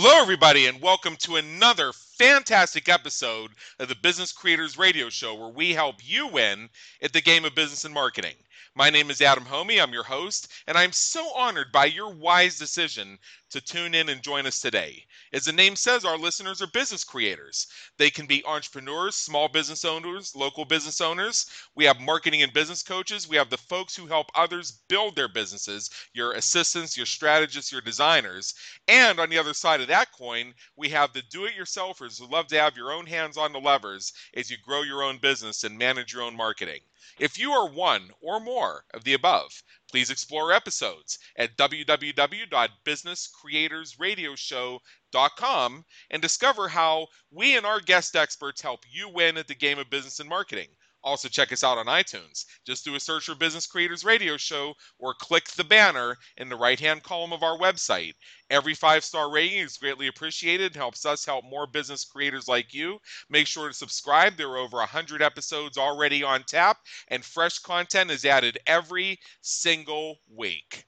Hello, everybody, and welcome to another fantastic episode of the Business Creators Radio Show, where we help you win at the game of business and marketing. My name is Adam Hommey. I'm your host, and I'm so honored by your wise decision to tune in and join us today. As the name says, our listeners are business creators. They can be entrepreneurs, small business owners, local business owners. We have marketing and business coaches. We have the folks who help others build their businesses, your assistants, your strategists, your designers. And on the other side of that coin, we have the do it yourselfers who love to have your own hands on the levers as you grow your own business and manage your own marketing. If you are one or more of the above, please explore episodes at www.businesscreatorsradioshow.com and discover how we and our guest experts help you win at the game of business and marketing. Also, check us out on iTunes. Just do a search for Business Creators Radio Show or click the banner in the right hand column of our website. Every five star rating is greatly appreciated, and helps us help more business creators like you. Make sure to subscribe. There are over 100 episodes already on tap, and fresh content is added every single week.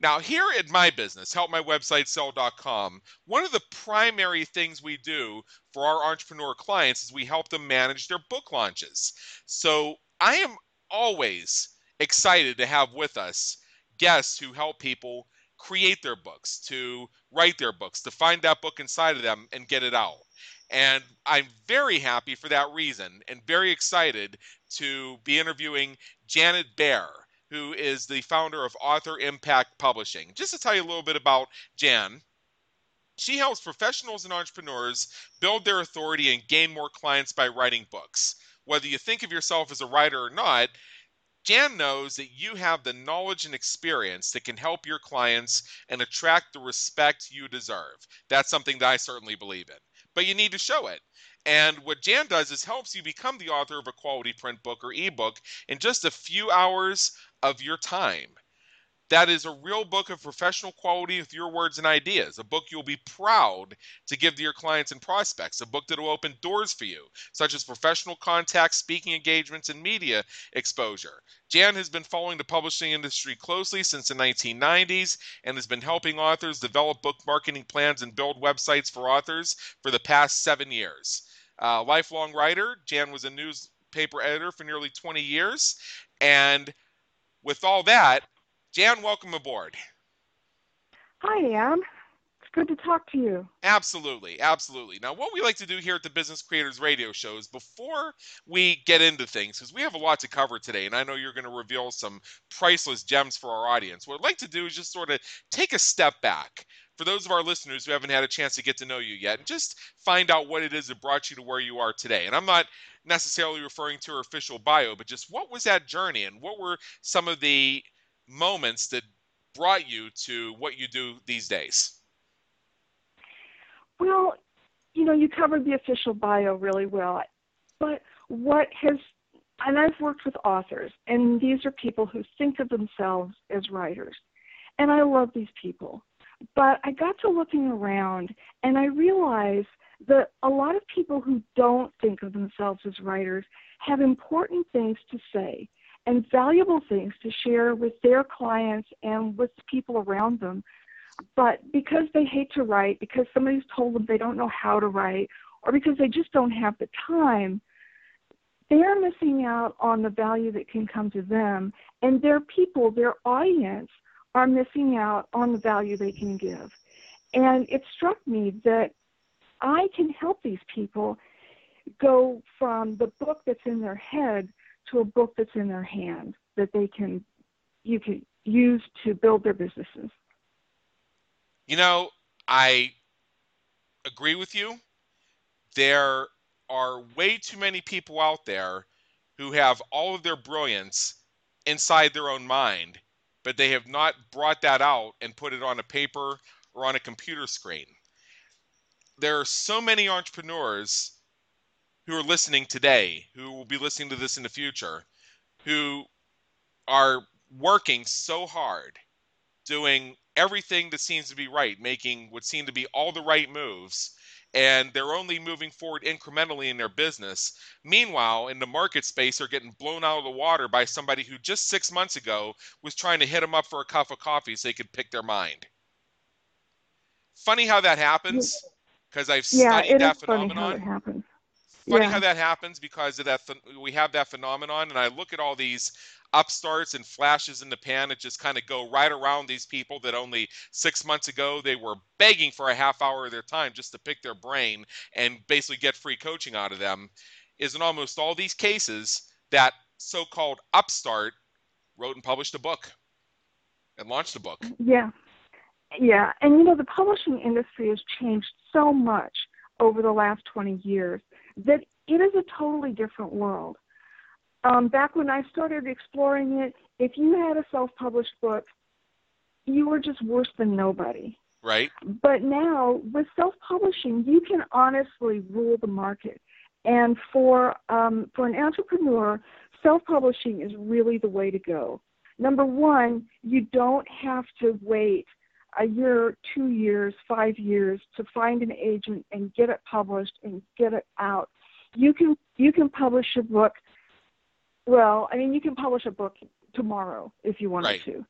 Now, here at my business, helpmywebsitesell.com, one of the primary things we do for our entrepreneur clients is we help them manage their book launches. So I am always excited to have with us guests who help people create their books, to write their books, to find that book inside of them and get it out. And I'm very happy for that reason and very excited to be interviewing Janet Baer who is the founder of Author Impact Publishing. Just to tell you a little bit about Jan, she helps professionals and entrepreneurs build their authority and gain more clients by writing books. Whether you think of yourself as a writer or not, Jan knows that you have the knowledge and experience that can help your clients and attract the respect you deserve. That's something that I certainly believe in. But you need to show it. And what Jan does is helps you become the author of a quality print book or ebook in just a few hours of your time. That is a real book of professional quality with your words and ideas, a book you'll be proud to give to your clients and prospects, a book that will open doors for you, such as professional contacts, speaking engagements, and media exposure. Jan has been following the publishing industry closely since the 1990s and has been helping authors develop book marketing plans and build websites for authors for the past seven years. Uh, lifelong writer, Jan was a newspaper editor for nearly 20 years and with all that, Jan, welcome aboard. Hi, Ann. It's good to talk to you. Absolutely, absolutely. Now, what we like to do here at the Business Creators Radio Show is before we get into things, because we have a lot to cover today, and I know you're going to reveal some priceless gems for our audience. What I'd like to do is just sort of take a step back for those of our listeners who haven't had a chance to get to know you yet and just find out what it is that brought you to where you are today. And I'm not necessarily referring to her official bio, but just what was that journey and what were some of the moments that brought you to what you do these days? Well, you know, you covered the official bio really well. But what has, and I've worked with authors, and these are people who think of themselves as writers. And I love these people. But I got to looking around and I realized that a lot of people who don't think of themselves as writers have important things to say and valuable things to share with their clients and with people around them. But because they hate to write, because somebody's told them they don't know how to write, or because they just don't have the time, they're missing out on the value that can come to them, and their people, their audience, are missing out on the value they can give. And it struck me that I can help these people go from the book that's in their head to a book that's in their hand that they can you can use to build their businesses. You know, I agree with you. There are way too many people out there who have all of their brilliance inside their own mind, but they have not brought that out and put it on a paper or on a computer screen there are so many entrepreneurs who are listening today, who will be listening to this in the future, who are working so hard, doing everything that seems to be right, making what seem to be all the right moves, and they're only moving forward incrementally in their business. Meanwhile, in the market space, they're getting blown out of the water by somebody who just six months ago was trying to hit them up for a cup of coffee so they could pick their mind Funny how that happens because I've yeah, studied it that is funny phenomenon. how happens. funny yeah. how that happens because of that we have that phenomenon and i look at all these upstarts and flashes in the pan that just kind of go right around these people that only six months ago they were begging for a half hour of their time just to pick their brain and basically get free coaching out of them is in almost all these cases that so-called upstart wrote and published a book and launched a book Yeah. Yeah. And you know, the publishing industry has changed so much over the last 20 years that it is a totally different world. Um, back when I started exploring it, if you had a self published book, you were just worse than nobody. right But now, with self publishing, you can honestly rule the market. And for, um, for an entrepreneur, self publishing is really the way to go. Number one, you don't have to wait a year, two years, five years to find an agent and get it published and get it out. You can you can publish a book. Well, I mean, you can publish a book tomorrow if you wanted Right. to.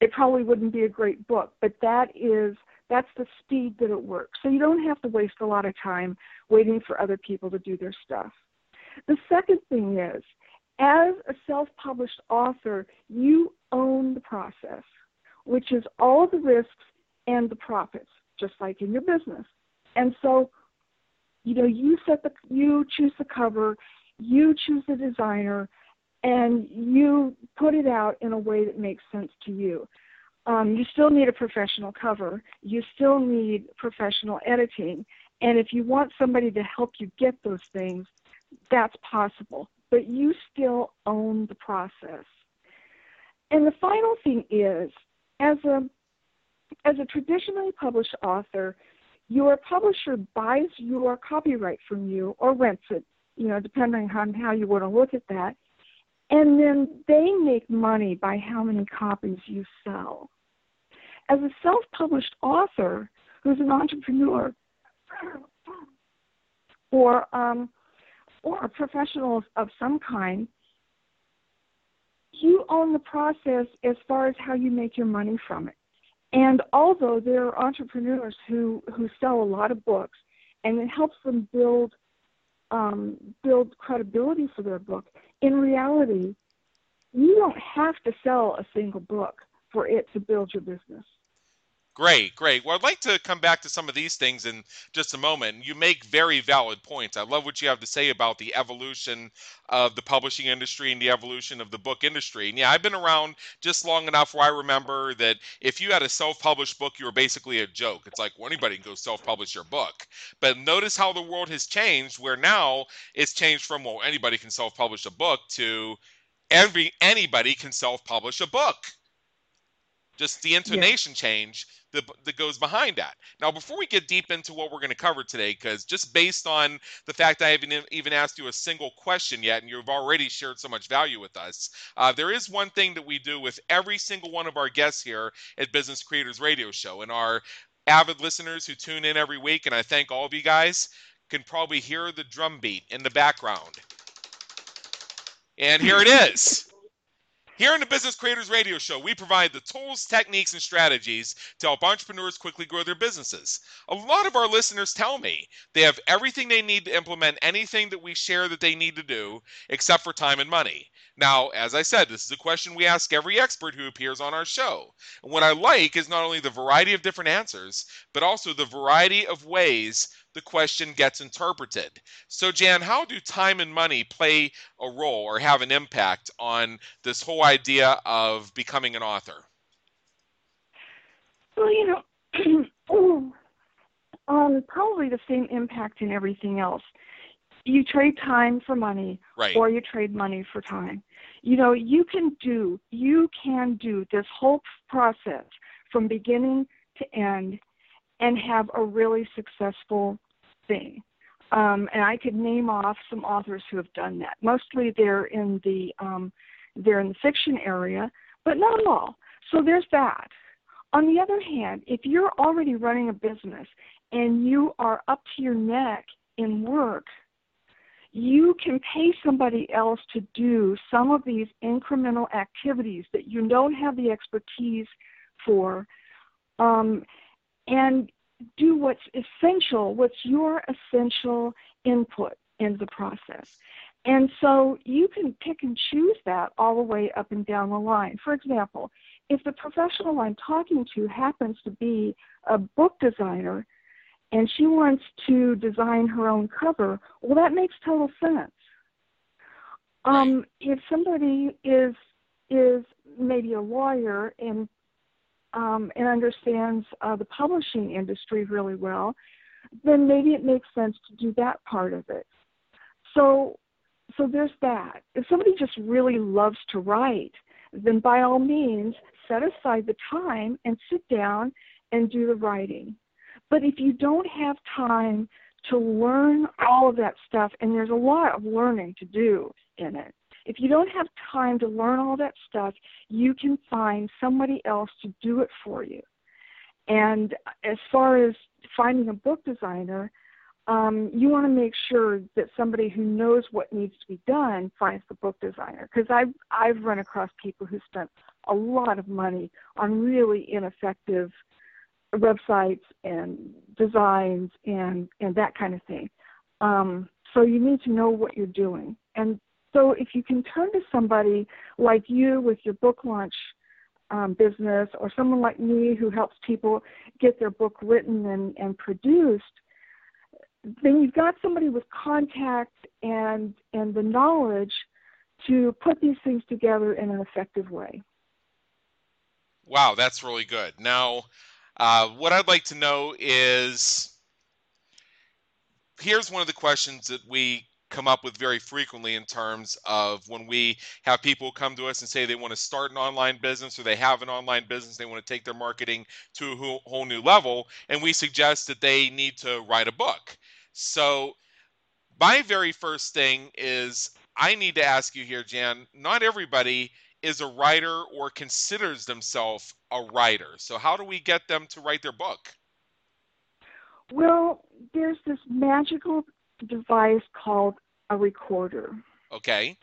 It probably wouldn't be a great book, but that is that's the speed that it works. So you don't have to waste a lot of time waiting for other people to do their stuff. The second thing is, as a self-published author, you own the process which is all the risks and the profits, just like in your business. And so, you know, you set the, you choose the cover, you choose the designer, and you put it out in a way that makes sense to you. Um, you still need a professional cover. You still need professional editing. And if you want somebody to help you get those things, that's possible. But you still own the process. And the final thing is as a as a traditionally published author, your publisher buys your copyright from you or rents it, you know, depending on how you want to look at that. And then they make money by how many copies you sell. As a self published author who's an entrepreneur or um, or a professional of, of some kind, you own the process as far as how you make your money from it. And although there are entrepreneurs who, who sell a lot of books and it helps them build um, build credibility for their book, in reality, you don't have to sell a single book for it to build your business. Great, great. Well, I'd like to come back to some of these things in just a moment. You make very valid points. I love what you have to say about the evolution of the publishing industry and the evolution of the book industry. And yeah, I've been around just long enough where I remember that if you had a self-published book, you were basically a joke. It's like well, anybody can go self-publish your book. But notice how the world has changed, where now it's changed from well, anybody can self-publish a book to every anybody can self-publish a book just the intonation change that, that goes behind that. Now, before we get deep into what we're going to cover today, because just based on the fact I haven't even asked you a single question yet, and you've already shared so much value with us, uh, there is one thing that we do with every single one of our guests here at Business Creators Radio Show, and our avid listeners who tune in every week, and I thank all of you guys, can probably hear the drum beat in the background. And here it is. Here in the Business Creators Radio Show, we provide the tools, techniques, and strategies to help entrepreneurs quickly grow their businesses. A lot of our listeners tell me they have everything they need to implement anything that we share that they need to do, except for time and money. Now, as I said, this is a question we ask every expert who appears on our show. And what I like is not only the variety of different answers, but also the variety of ways the question gets interpreted. So, Jan, how do time and money play a role or have an impact on this whole idea of becoming an author? Well, you know, um, probably the same impact in everything else. You trade time for money, Right. or you trade money for time. You know, you can do you can do this whole process from beginning to end and have a really successful thing. Um, and I could name off some authors who have done that. Mostly they're in the um, they're in the fiction area, but not all. So there's that. On the other hand, if you're already running a business and you are up to your neck in work, you can pay somebody else to do some of these incremental activities that you don't have the expertise for. Um, and do what's essential, what's your essential input in the process. And so you can pick and choose that all the way up and down the line. For example, if the professional I'm talking to happens to be a book designer and she wants to design her own cover, well, that makes total sense. Um, if somebody is is maybe a lawyer and um, and understands uh, the publishing industry really well, then maybe it makes sense to do that part of it. So, so there's that. If somebody just really loves to write, then by all means, set aside the time and sit down and do the writing. But if you don't have time to learn all of that stuff, and there's a lot of learning to do in it, if you don't have time to learn all that stuff, you can find somebody else to do it for you. And as far as finding a book designer, um, you want to make sure that somebody who knows what needs to be done finds the book designer. Because I've I've run across people who spent a lot of money on really ineffective websites and designs and and that kind of thing. Um, so you need to know what you're doing. And so if you can turn to somebody like you with your book launch um, business, or someone like me who helps people get their book written and, and produced, then you've got somebody with contact and and the knowledge to put these things together in an effective way. Wow, that's really good. Now, uh, what I'd like to know is here's one of the questions that we come up with very frequently in terms of when we have people come to us and say they want to start an online business or they have an online business, they want to take their marketing to a whole, whole new level, and we suggest that they need to write a book. So, my very first thing is I need to ask you here, Jan, not everybody is a writer or considers themselves a writer. So, how do we get them to write their book? Well, there's this magical device called a recorder. Okay.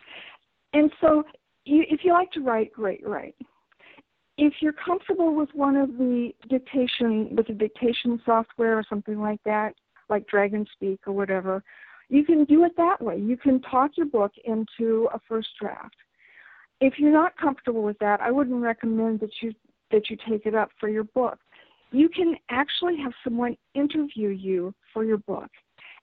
And so, you, if you like to write, great, write. If you're comfortable with one of the dictation, with the dictation software or something like that, like Dragon Speak or whatever, you can do it that way. You can talk your book into a first draft. If you're not comfortable with that, I wouldn't recommend that you that you take it up for your book. You can actually have someone interview you for your book.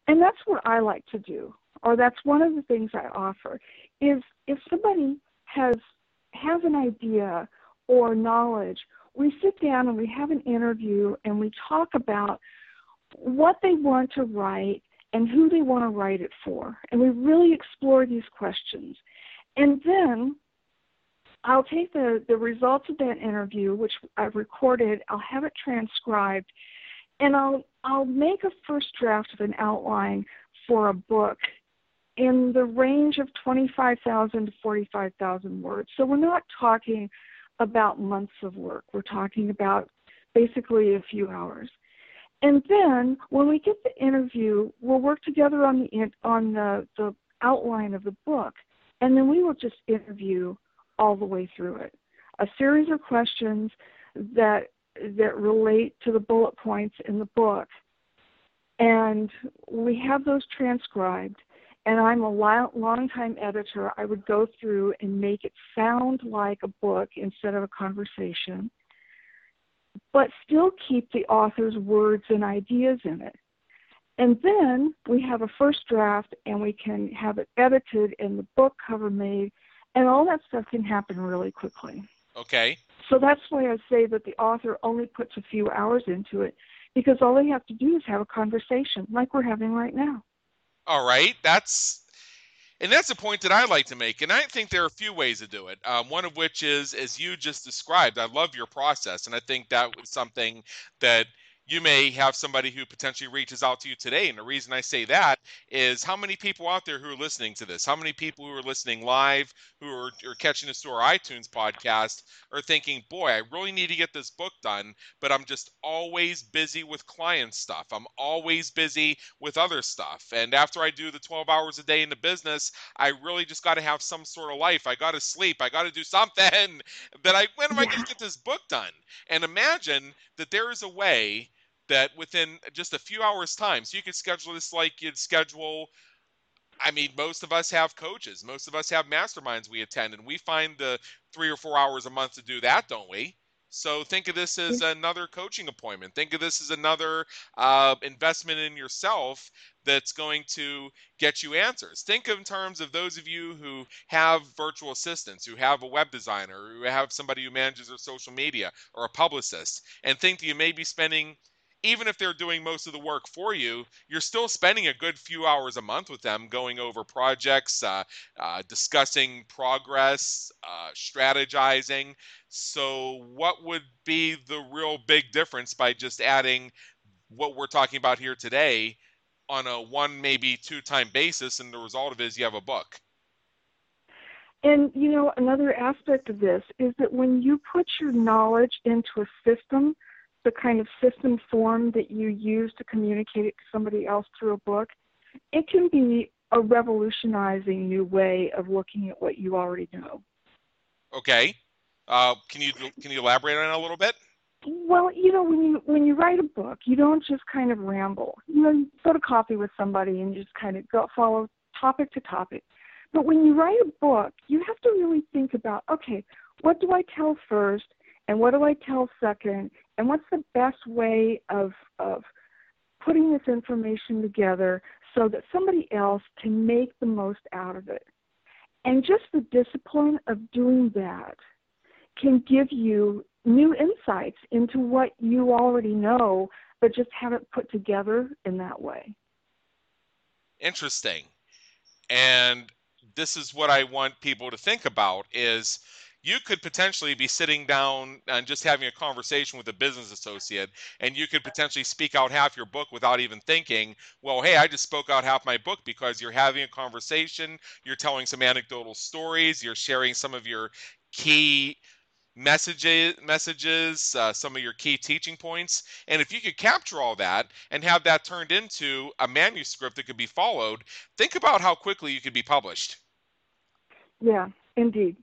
And that's what I like to do, or that's one of the things I offer, is if somebody has has an idea or knowledge, we sit down and we have an interview and we talk about what they want to write and who they want to write it for. And we really explore these questions. And then I'll take the, the results of that interview, which I've recorded, I'll have it transcribed, and I'll I'll make a first draft of an outline for a book in the range of 25,000 to 45,000 words. So we're not talking about months of work. We're talking about basically a few hours. And then when we get the interview, we'll work together on the on the, the outline of the book, and then we will just interview all the way through it. A series of questions that that relate to the bullet points in the book. And we have those transcribed. And I'm a long time editor. I would go through and make it sound like a book instead of a conversation, but still keep the author's words and ideas in it. And then we have a first draft and we can have it edited and the book cover made, and all that stuff can happen really quickly. Okay. So that's why I say that the author only puts a few hours into it because all they have to do is have a conversation like we're having right now. All right. That's and that's a point that I like to make. And I think there are a few ways to do it. Um, one of which is, as you just described, I love your process. And I think that was something that you may have somebody who potentially reaches out to you today. And the reason I say that is how many people out there who are listening to this, how many people who are listening live, who are, are catching this through our iTunes podcast, are thinking, boy, I really need to get this book done, but I'm just always busy with client stuff. I'm always busy with other stuff. And after I do the 12 hours a day in the business, I really just got to have some sort of life. I got to sleep. I got to do something that I, when am I going to get this book done? And imagine that there is a way that within just a few hours time so you could schedule this like you'd schedule I mean, most of us have coaches. Most of us have masterminds we attend, and we find the three or four hours a month to do that, don't we? So think of this as another coaching appointment. Think of this as another uh, investment in yourself that's going to get you answers. Think in terms of those of you who have virtual assistants, who have a web designer, who have somebody who manages their social media, or a publicist, and think that you may be spending – even if they're doing most of the work for you, you're still spending a good few hours a month with them going over projects, uh, uh, discussing progress, uh, strategizing. So, what would be the real big difference by just adding what we're talking about here today on a one, maybe two time basis? And the result of it is you have a book. And you know, another aspect of this is that when you put your knowledge into a system, the kind of system form that you use to communicate it to somebody else through a book, it can be a revolutionizing new way of looking at what you already know. Okay. Uh, can you can you elaborate on it a little bit? Well, you know, when you when you write a book, you don't just kind of ramble. You know, you go to coffee with somebody and you just kind of go follow topic to topic. But when you write a book, you have to really think about, okay, what do I tell first? and what do I tell second, and what's the best way of of putting this information together so that somebody else can make the most out of it. And just the discipline of doing that can give you new insights into what you already know, but just haven't put together in that way. Interesting. And this is what I want people to think about is you could potentially be sitting down and just having a conversation with a business associate and you could potentially speak out half your book without even thinking well hey i just spoke out half my book because you're having a conversation you're telling some anecdotal stories you're sharing some of your key messages messages uh, some of your key teaching points. And if you could capture all that and have that turned into a manuscript that could be followed think about how quickly you could be published. Yeah indeed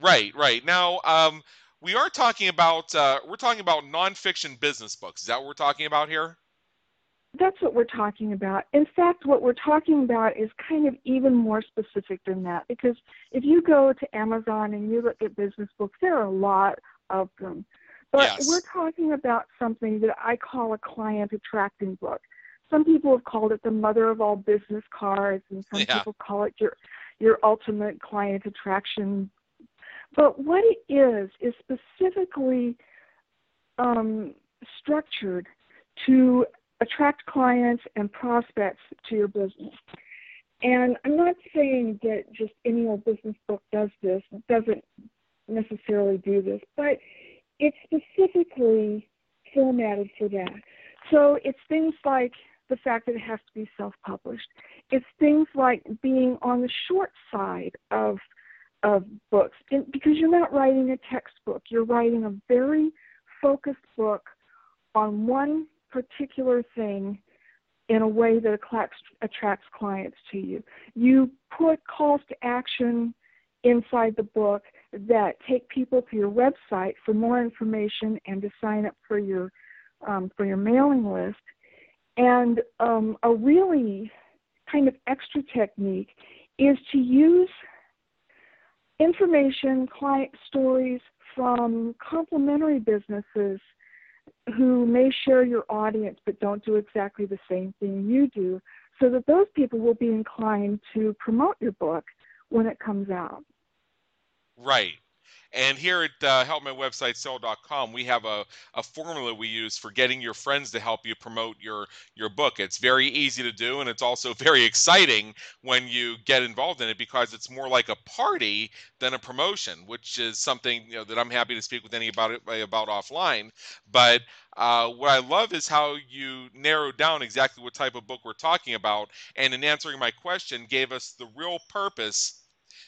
Right, right. Now, um, we are talking about uh, we're talking about nonfiction business books. Is that what we're talking about here? That's what we're talking about. In fact, what we're talking about is kind of even more specific than that because if you go to Amazon and you look at business books, there are a lot of them. But yes. we're talking about something that I call a client attracting book. Some people have called it the mother of all business cards, and some yeah. people call it your your ultimate client attraction but what it is, is specifically um, structured to attract clients and prospects to your business. And I'm not saying that just any old business book does this, doesn't necessarily do this, but it's specifically formatted for that. So it's things like the fact that it has to be self published. It's things like being on the short side of of books. And because you're not writing a textbook you're writing a very focused book on one particular thing in a way that attracts, clients to you. You put calls to action inside the book that take people to your website for more information and to sign up for your um, for your mailing list. And um, a really kind of extra technique is to use information, client stories from complementary businesses who may share your audience but don't do exactly the same thing you do, so that those people will be inclined to promote your book when it comes out. Right. And here at uh, helpmywebsitesell.com, we have a, a formula we use for getting your friends to help you promote your your book. It's very easy to do, and it's also very exciting when you get involved in it because it's more like a party than a promotion, which is something you know that I'm happy to speak with any about it about offline. But uh, what I love is how you narrowed down exactly what type of book we're talking about, and in answering my question, gave us the real purpose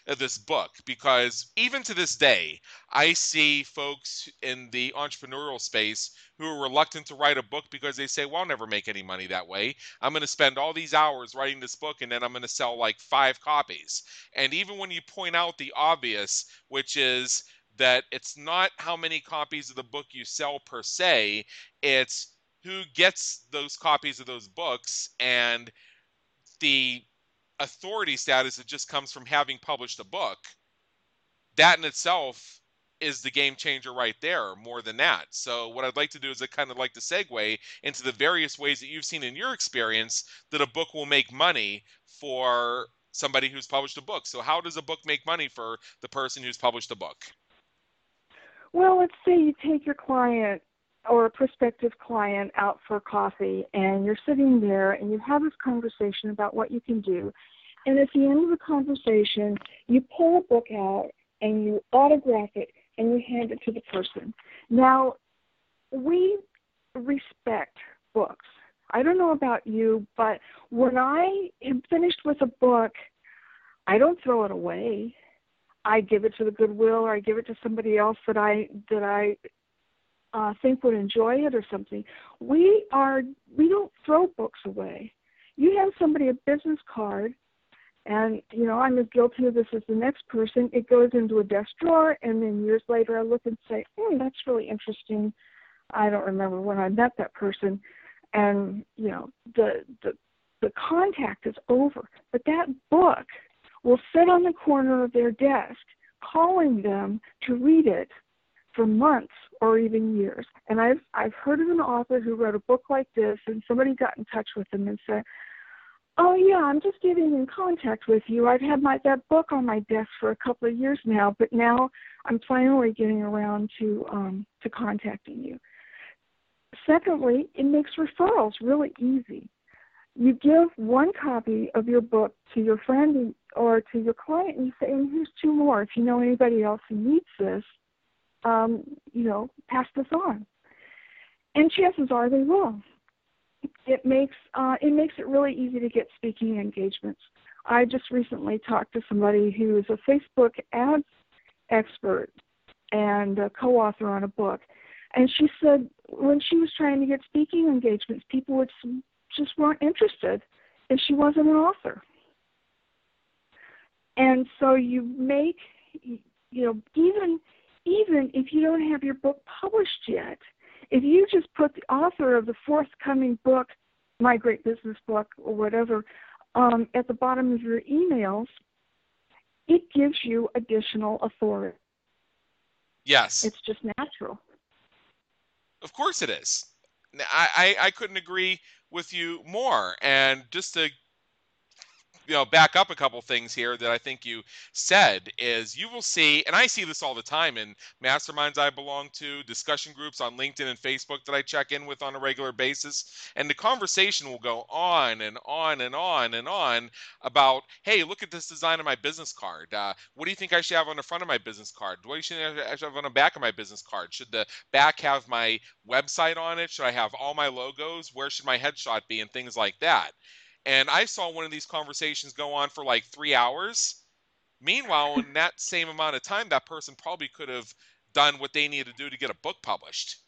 of this book because even to this day, I see folks in the entrepreneurial space who are reluctant to write a book because they say, well, I'll never make any money that way. I'm going to spend all these hours writing this book and then I'm going to sell like five copies. And even when you point out the obvious, which is that it's not how many copies of the book you sell per se, it's who gets those copies of those books and the authority status that just comes from having published a book, that in itself is the game changer right there more than that. So what I'd like to do is I kind of like to segue into the various ways that you've seen in your experience that a book will make money for somebody who's published a book. So how does a book make money for the person who's published a book? Well, let's say you take your client or a prospective client out for coffee and you're sitting there and you have this conversation about what you can do. And at the end of the conversation, you pull a book out and you autograph it and you hand it to the person. Now, we respect books. I don't know about you, but when I am finished with a book, I don't throw it away. I give it to the Goodwill or I give it to somebody else that I that I uh, think would enjoy it or something. We are we don't throw books away. You hand somebody a business card, and you know I'm as guilty of this as the next person. It goes into a desk drawer, and then years later I look and say, "Hmm, that's really interesting." I don't remember when I met that person, and you know the the the contact is over. But that book will sit on the corner of their desk, calling them to read it for months or even years. And I've I've heard of an author who wrote a book like this, and somebody got in touch with them and said, "Oh yeah, I'm just getting in contact with you. I've had my that book on my desk for a couple of years now, but now I'm finally getting around to um, to contacting you." Secondly, it makes referrals really easy. You give one copy of your book to your friend or to your client, and you say, "And here's two more. If you know anybody else who needs this." Um, you know, pass this on. And chances are they will. It makes uh, it makes it really easy to get speaking engagements. I just recently talked to somebody who is a Facebook ads expert and a co-author on a book, and she said when she was trying to get speaking engagements, people would just weren't interested, and she wasn't an author. And so you make you know even even if you don't have your book published yet, if you just put the author of the forthcoming book, My Great Business Book, or whatever, um, at the bottom of your emails, it gives you additional authority. Yes. It's just natural. Of course it is. I, I, I couldn't agree with you more. And just to you know back up a couple things here that I think you said is you will see, and I see this all the time in masterminds I belong to, discussion groups on LinkedIn and Facebook that I check in with on a regular basis, and the conversation will go on and on and on and on about, hey, look at this design of my business card. Uh, what do you think I should have on the front of my business card? What think I should have on the back of my business card? Should the back have my website on it? Should I have all my logos? Where should my headshot be? And things like that. And I saw one of these conversations go on for like three hours. Meanwhile, in that same amount of time, that person probably could have done what they needed to do to get a book published.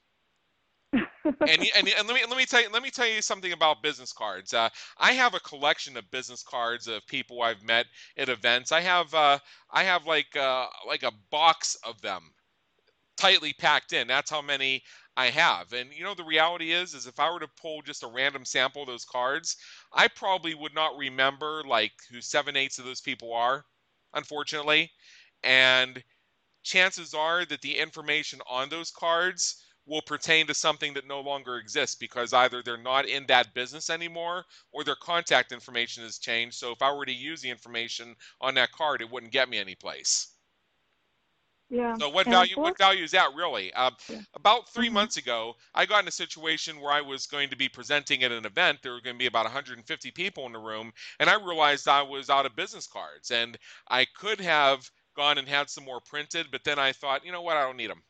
and, and, and let me let me tell you let me tell you something about business cards. Uh, I have a collection of business cards of people I've met at events. I have uh, I have like uh, like a box of them, tightly packed in. That's how many I have. And you know the reality is is if I were to pull just a random sample of those cards, I probably would not remember like who seven eighths of those people are, unfortunately. And chances are that the information on those cards will pertain to something that no longer exists because either they're not in that business anymore or their contact information has changed. So if I were to use the information on that card, it wouldn't get me anyplace. Yeah. So what value what value is that really? Uh, yeah. About 3 mm-hmm. months ago, I got in a situation where I was going to be presenting at an event. There were going to be about 150 people in the room, and I realized I was out of business cards, and I could have gone and had some more printed, but then I thought, you know what? I don't need them.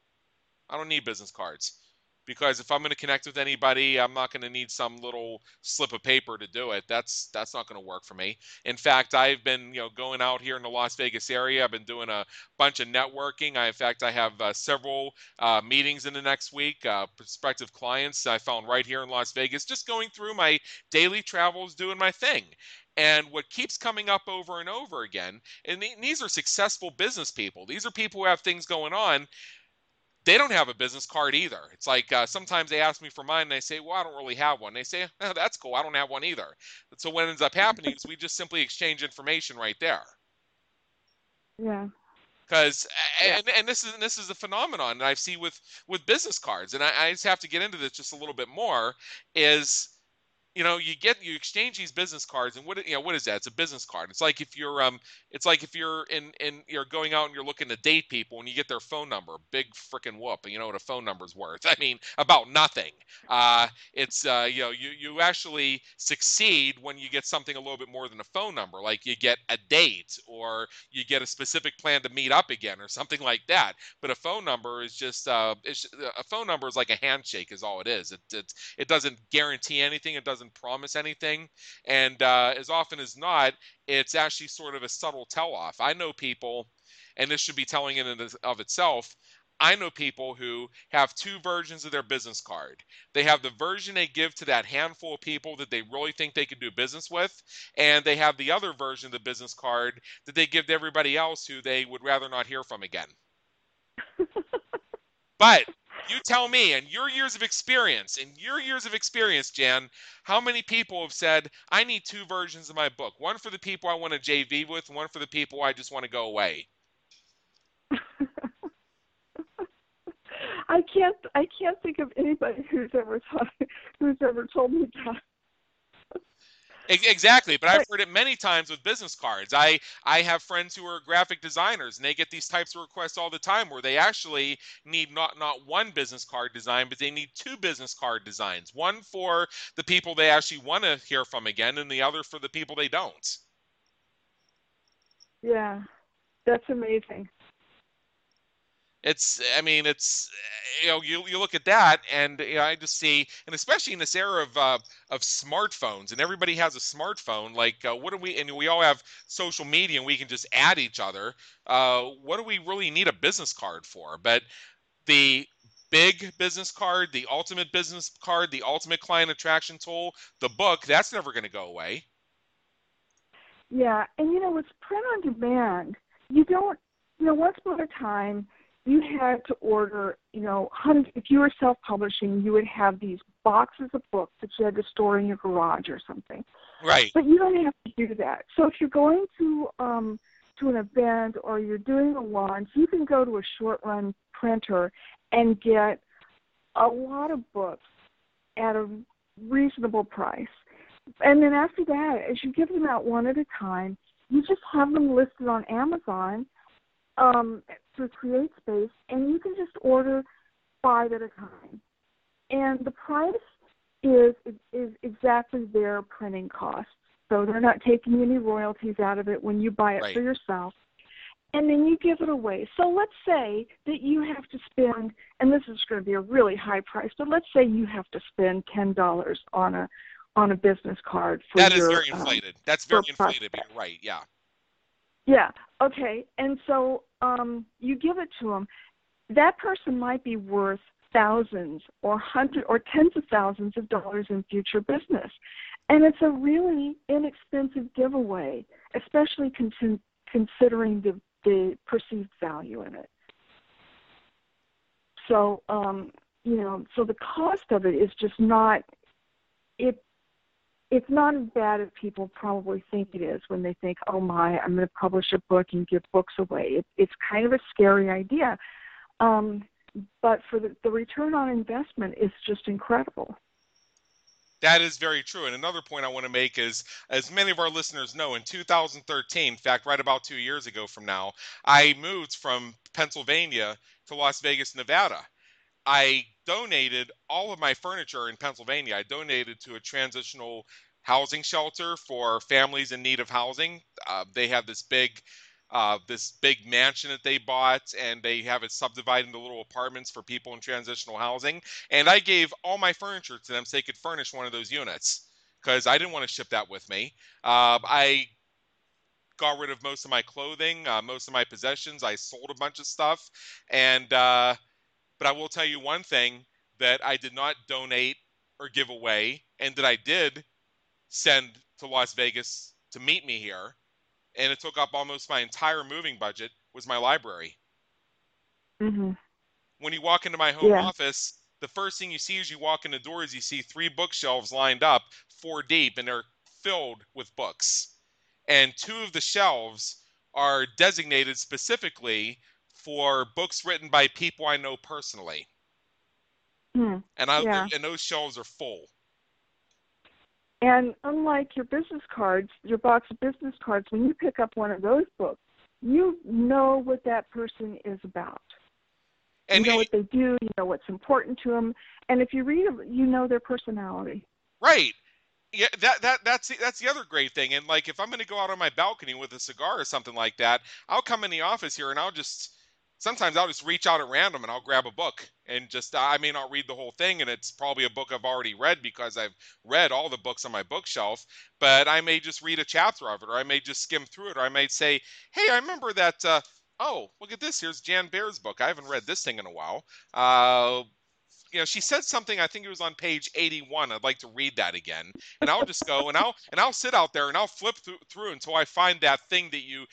I don't need business cards because if I'm going to connect with anybody, I'm not going to need some little slip of paper to do it. That's that's not going to work for me. In fact, I've been you know going out here in the Las Vegas area. I've been doing a bunch of networking. I, in fact, I have uh, several uh, meetings in the next week. Uh, prospective clients I found right here in Las Vegas, just going through my daily travels, doing my thing. And what keeps coming up over and over again, and these are successful business people. These are people who have things going on they don't have a business card either. It's like uh, sometimes they ask me for mine and I say, well, I don't really have one. They say, oh, that's cool. I don't have one either. So what ends up happening is we just simply exchange information right there. Yeah. Because yeah. and, and this is this is a phenomenon that I see with with business cards, and I, I just have to get into this just a little bit more. Is you know you get you exchange these business cards and what you know what is that? It's a business card. It's like if you're um it's like if you're in in you're going out and you're looking to date people and you get their phone number big freaking whoop you know what a phone number's worth. I mean about nothing. Uh it's uh you know you you actually succeed when you get something a little bit more than a phone number like you get a date or you get a specific plan to meet up again or something like that. But a phone number is just uh it's, a phone number is like a handshake is all it is. It it, it doesn't guarantee anything. It doesn't doesn't promise anything. And uh, as often as not, it's actually sort of a subtle tell off. I know people, and this should be telling in and of itself. I know people who have two versions of their business card. They have the version they give to that handful of people that they really think they can do business with, and they have the other version of the business card that they give to everybody else who they would rather not hear from again. but you tell me, in your years of experience, in your years of experience, Jan, how many people have said, I need two versions of my book? One for the people I want to JV with, one for the people I just want to go away. I can't I can't think of anybody who's ever told, who's ever told me that. Exactly, but I've heard it many times with business cards. I I have friends who are graphic designers, and they get these types of requests all the time, where they actually need not not one business card design, but they need two business card designs. One for the people they actually want to hear from again, and the other for the people they don't. Yeah, that's amazing it's i mean it's you know you, you look at that and you know, i just see and especially in this era of uh, of smartphones and everybody has a smartphone like uh, what do we and we all have social media and we can just add each other uh, what do we really need a business card for? But the big business card the ultimate business card the ultimate client attraction tool the book that's never going to go away. Yeah and you know with print on demand. You don't you know once upon a time you had to order, you know, hundreds, if you were self publishing, you would have these boxes of books that you had to store in your garage or something. Right. But you don't have to do that. So if you're going to um to an event or you're doing a launch, you can go to a short run printer and get a lot of books at a reasonable price. And then after that, as you give them out one at a time, you just have them listed on Amazon um, through CreateSpace, and you can just order five at a time. And the price is is exactly their printing costs. So they're not taking any royalties out of it when you buy it right. for yourself. And then you give it away. So let's say that you have to spend, and this is going to be a really high price, but let's say you have to spend ten dollars on a on a business card for that your, is very um, inflated. Um, That's very inflated. You're right. Yeah. Yeah. Okay. And so um, you give it to them. That person might be worth thousands or hundred or tens of thousands of dollars in future business, and it's a really inexpensive giveaway, especially con- considering the the perceived value in it. So um, you know, so the cost of it is just not it it's not as bad as people probably think it is when they think, oh my, I'm going to publish a book and give books away. It, it's kind of a scary idea. Um, but for the, the return on investment is just incredible. That is very true. And another point I want to make is, as many of our listeners know, in 2013, in fact, right about two years ago from now, I moved from Pennsylvania to Las Vegas, Nevada. I donated all of my furniture in Pennsylvania. I donated to a transitional housing shelter for families in need of housing. Uh, they have this big uh, this big mansion that they bought, and they have it subdivided into little apartments for people in transitional housing. And I gave all my furniture to them so they could furnish one of those units because I didn't want to ship that with me. Uh, I got rid of most of my clothing, uh, most of my possessions. I sold a bunch of stuff, and uh, but I will tell you one thing that I did not donate or give away, and that I did send to Las Vegas to meet me here, and it took up almost my entire moving budget was my library. Mm-hmm. when you walk into my home Yeah. office, the first thing you see as you walk in the door is you see three bookshelves lined up, four deep, and they're filled with books. And two of the shelves are designated specifically for books written by people I know personally. Hmm. And I Yeah. and those shelves are full. And unlike your business cards, your box of business cards, when you pick up one of those books, you know what that person is about. And you know it- what they do, you know what's important to them, and if you read them, you know their personality. Right. Yeah, that that that's the- that's the other great thing. And like if I'm going to go out on my balcony with a cigar or something like that, I'll come in the office here and I'll just sometimes I'll just reach out at random and I'll grab a book and just I may not read the whole thing and it's probably a book I've already read because I've read all the books on my bookshelf, but I may just read a chapter of it or I may just skim through it or I might say, "Hey, I remember that uh oh, look at this. Here's Jan Baer's book. I haven't read this thing in a while." Uh you know, she said something. I think it was on page 81. I'd like to read that again, and I'll just go and I'll and I'll sit out there and I'll flip through, through until I find that thing that you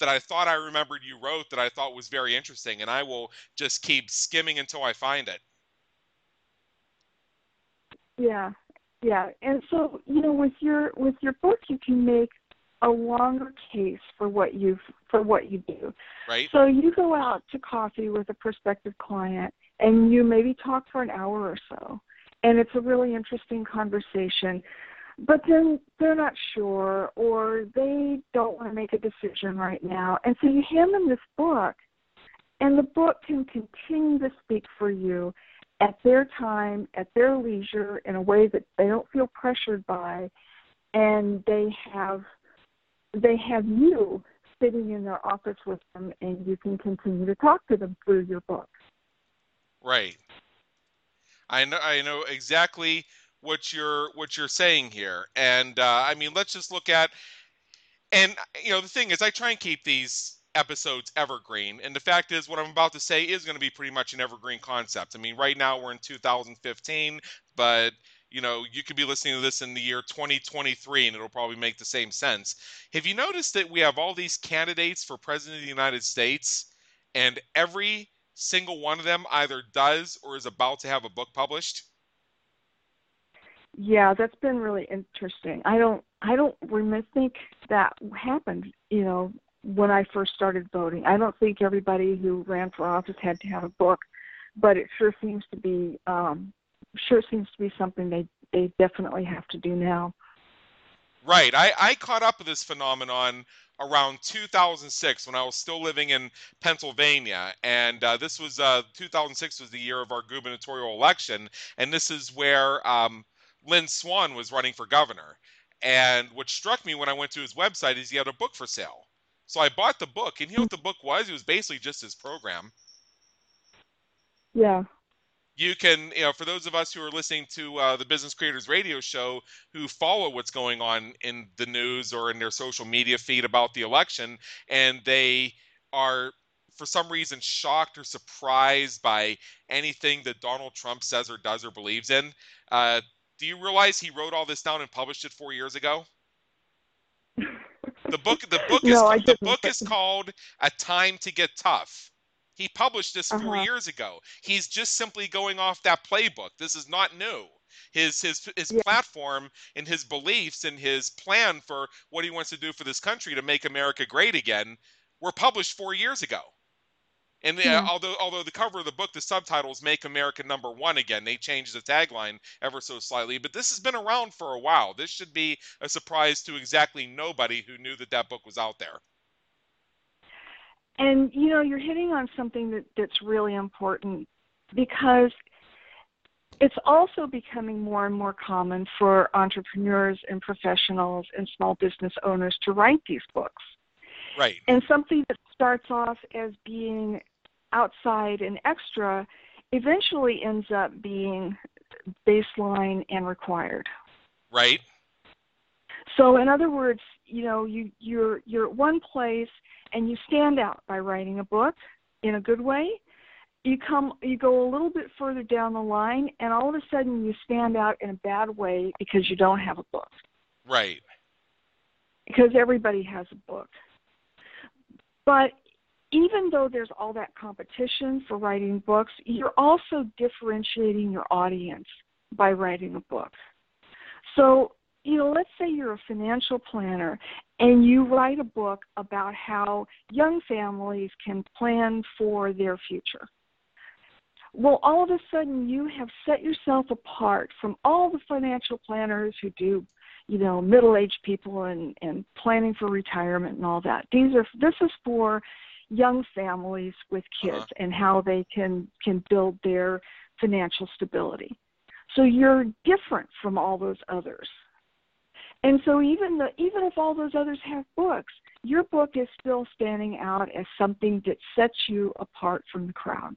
that I thought I remembered you wrote that I thought was very interesting, and I will just keep skimming until I find it. Yeah, yeah. And so you know, with your with your book, you can make a longer case for what you've for what you do. Right? So you go out to coffee with a prospective client and you maybe talk for an hour or so. And it's a really interesting conversation. But then they're not sure or they don't want to make a decision right now. And so you hand them this book and the book can continue to speak for you at their time, at their leisure, in a way that they don't feel pressured by and they have they have you sitting in their office with them and you can continue to talk to them through your book. Right. I know. I know exactly what you're what you're saying here, and uh, I mean, let's just look at. And you know, the thing is, I try and keep these episodes evergreen, and the fact is, what I'm about to say is going to be pretty much an evergreen concept. I mean, right now we're in 2015, but you know, you could be listening to this in the year 2023 and it'll probably make the same sense. Have you noticed that we have all these candidates for president of the United States and every single one of them either does or is about to have a book published? Yeah, that's been really interesting. I don't I don't remember think that happened, you know, when I first started voting. I don't think everybody who ran for office had to have a book, but it sure seems to be um sure seems to be something they they definitely have to do now. Right. I, I caught up with this phenomenon around 2006 when I was still living in Pennsylvania. And uh, this was uh, 2006 was the year of our gubernatorial election. And this is where um, Lynn Swann was running for governor. And what struck me when I went to his website is he had a book for sale. So I bought the book. And you know what the book was? It was basically just his program. Yeah. you can you know for those of us who are listening to uh, the business creators radio show who follow what's going on in the news or in their social media feed about the election and they are for some reason shocked or surprised by anything that donald trump says or does or believes in uh, do you realize he wrote all this down and published it four years ago the book the book is No, the book is called a time to get tough he published this 4 Uh-huh. years ago. He's just simply going off that playbook. This is not new. His his his Yeah. platform and his beliefs and his plan for what he wants to do for this country to make America great again were published 4 years ago. And Hmm. although although the cover of the book, the subtitles "Make America Number One Again," they changed the tagline ever so slightly. But this has been around for a while. This should be a surprise to exactly nobody who knew that that book was out there. And you know, you're hitting on something that, that's really important because it's also becoming more and more common for entrepreneurs and professionals and small business owners to write these books. Right. And something that starts off as being outside and extra eventually ends up being baseline and required. Right. So in other words, you know, you you're you're at one place and you stand out by writing a book in a good way. You come you go a little bit further down the line and all of a sudden you stand out in a bad way because you don't have a book. Right. Because everybody has a book. But even though there's all that competition for writing books, you're also differentiating your audience by writing a book. So, you know, let's say you're a financial planner and you write a book about how young families can plan for their future. Well, all of a sudden you have set yourself apart from all the financial planners who do, you know, middle-aged people and and planning for retirement and all that. These are this is for young families with kids uh-huh. and how they can can build their financial stability. So you're different from all those others. And so even the even if all those others have books, your book is still standing out as something that sets you apart from the crowd.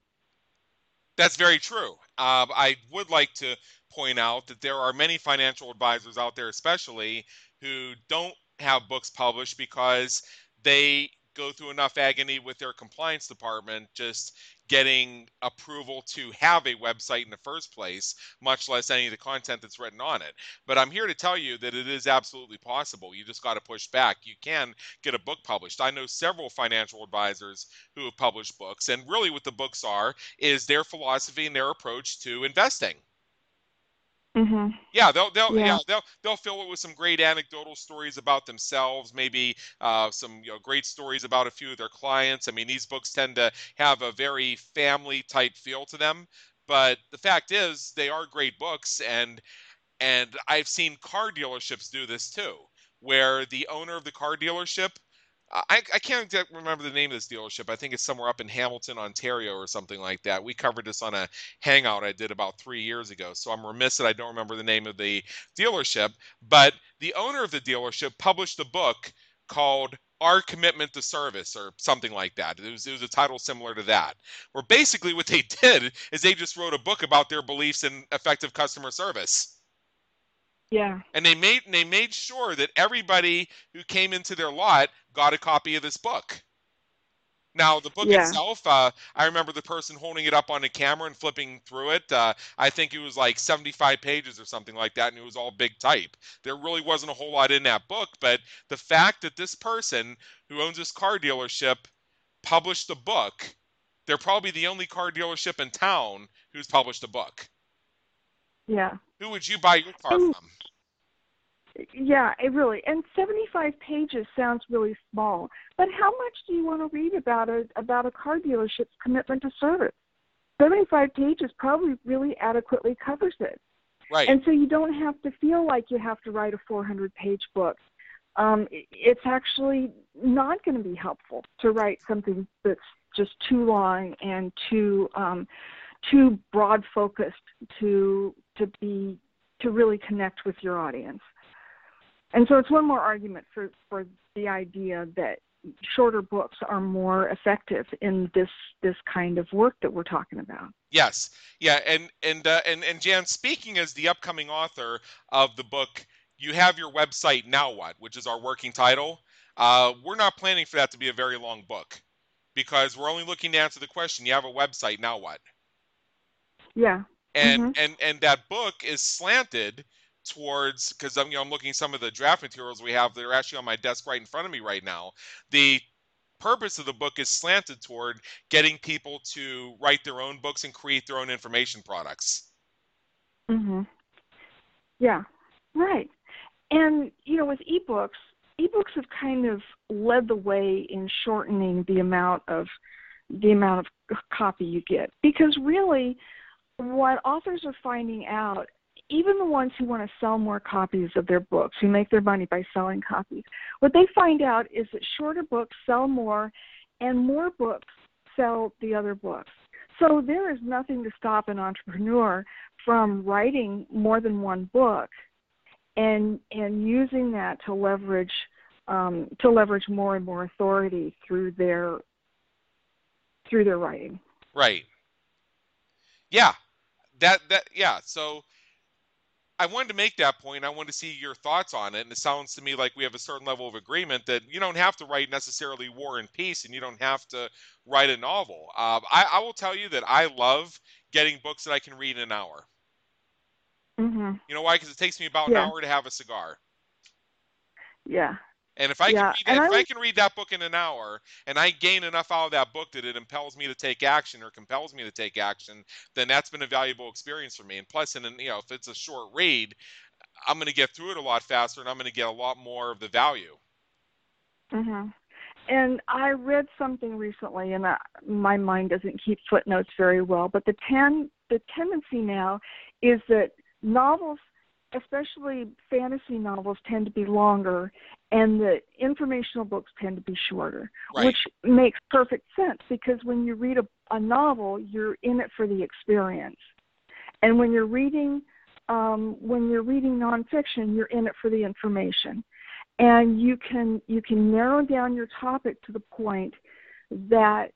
That's very true. Um, I would like to point out that there are many financial advisors out there, especially who don't have books published because they go through enough agony with their compliance department just getting approval to have a website in the first place, much less any of the content that's written on it. But I'm here to tell you that it is absolutely possible. You just got to push back. You can get a book published. I know several financial advisors who have published books, and really what the books are is their philosophy and their approach to investing. Mm-hmm. Yeah, they'll they'll yeah. yeah. they'll they'll fill it with some great anecdotal stories about themselves, maybe uh, some you know great stories about a few of their clients. I mean, these books tend to have a very family type feel to them, but the fact is they are great books, and and I've seen car dealerships do this too, where the owner of the car dealership I, I can't remember the name of this dealership. I think it's somewhere up in Hamilton, Ontario, or something like that. We covered this on a hangout I did about three years ago, so I'm remiss that I don't remember the name of the dealership. But the owner of the dealership published a book called Our Commitment to Service, or something like that. It was, it was a title similar to that, where basically what they did is they just wrote a book about their beliefs in effective customer service. Yeah. And they made they made sure that everybody who came into their lot got a copy of this book. Now, the book yeah. itself, uh, I remember the person holding it up on a camera and flipping through it. Uh, I think it was like 75 pages or something like that, and it was all big type. There really wasn't a whole lot in that book, but the fact that this person who owns this car dealership published a book, they're probably the only car dealership in town who's published a book. Yeah. Who would you buy your car from? Yeah, it really. And 75 pages sounds really small, but how much do you want to read about a about a car dealership's commitment to service? 75 pages probably really adequately covers it. Right. And so you don't have to feel like you have to write a 400 page book. Um, it's actually not going to be helpful to write something that's just too long and too um, too broad focused to to be to really connect with your audience. And so it's one more argument for, for the idea that shorter books are more effective in this this kind of work that we're talking about. Yes, yeah, and and uh, and and Jan, speaking as the upcoming author of the book, you have your website now. What, which is our working title. Uh, we're not planning for that to be a very long book because we're only looking to answer the question. You have a website now. What? Yeah. And mm-hmm. and and that book is slanted towards because I'm you know I'm looking some of the draft materials we have that are actually on my desk right in front of me right now. The purpose of the book is slanted toward getting people to write their own books and create their own information products. Mhm. Yeah. Right. And you know with ebooks, ebooks have kind of led the way in shortening the amount of the amount of copy you get because really what authors are finding out even the ones who want to sell more copies of their books, who make their money by selling copies, what they find out is that shorter books sell more and more books sell the other books. So there is nothing to stop an entrepreneur from writing more than one book and and using that to leverage um, to leverage more and more authority through their through their writing. Right. Yeah. That that yeah. So I wanted to make that point. I wanted to see your thoughts on it. And it sounds to me like we have a certain level of agreement that you don't have to write necessarily War and Peace and you don't have to write a novel. Uh, I, I, will tell you that I love getting books that I can read in an hour. Mm-hmm. You know why? Because it takes me about yeah. an hour to have a cigar. Yeah. And if I Yeah, can read, if I I can read that book in an hour, and I gain enough out of that book that it impels me to take action or compels me to take action, then that's been a valuable experience for me. And plus, in an, you know, if it's a short read, I'm going to get through it a lot faster, and I'm going to get a lot more of the value. hmm And I read something recently, and I, my mind doesn't keep footnotes very well. But the ten, the tendency now is that novels, especially fantasy novels, tend to be longer, and the informational books tend to be shorter, Right. which makes perfect sense because when you read a, a novel, you're in it for the experience, and when you're reading, um, when you're reading nonfiction, you're in it for the information and you can you can narrow down your topic to the point that